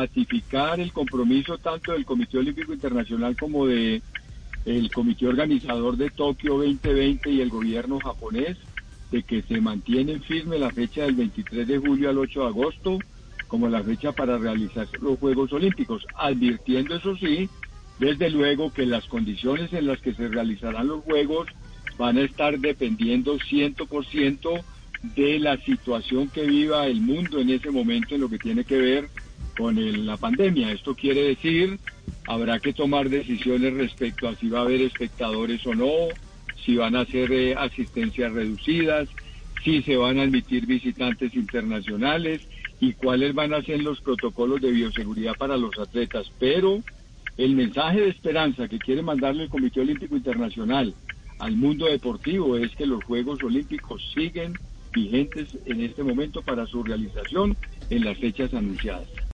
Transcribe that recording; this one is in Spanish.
ratificar el compromiso tanto del Comité Olímpico Internacional como de el comité organizador de Tokio 2020 y el gobierno japonés de que se mantiene firme la fecha del 23 de julio al 8 de agosto como la fecha para realizar los Juegos Olímpicos, advirtiendo eso sí, desde luego que las condiciones en las que se realizarán los Juegos van a estar dependiendo 100% de la situación que viva el mundo en ese momento en lo que tiene que ver con la pandemia. Esto quiere decir, habrá que tomar decisiones respecto a si va a haber espectadores o no, si van a hacer eh, asistencias reducidas, si se van a admitir visitantes internacionales y cuáles van a ser los protocolos de bioseguridad para los atletas. Pero el mensaje de esperanza que quiere mandarle el Comité Olímpico Internacional al mundo deportivo es que los Juegos Olímpicos siguen vigentes en este momento para su realización en las fechas anunciadas.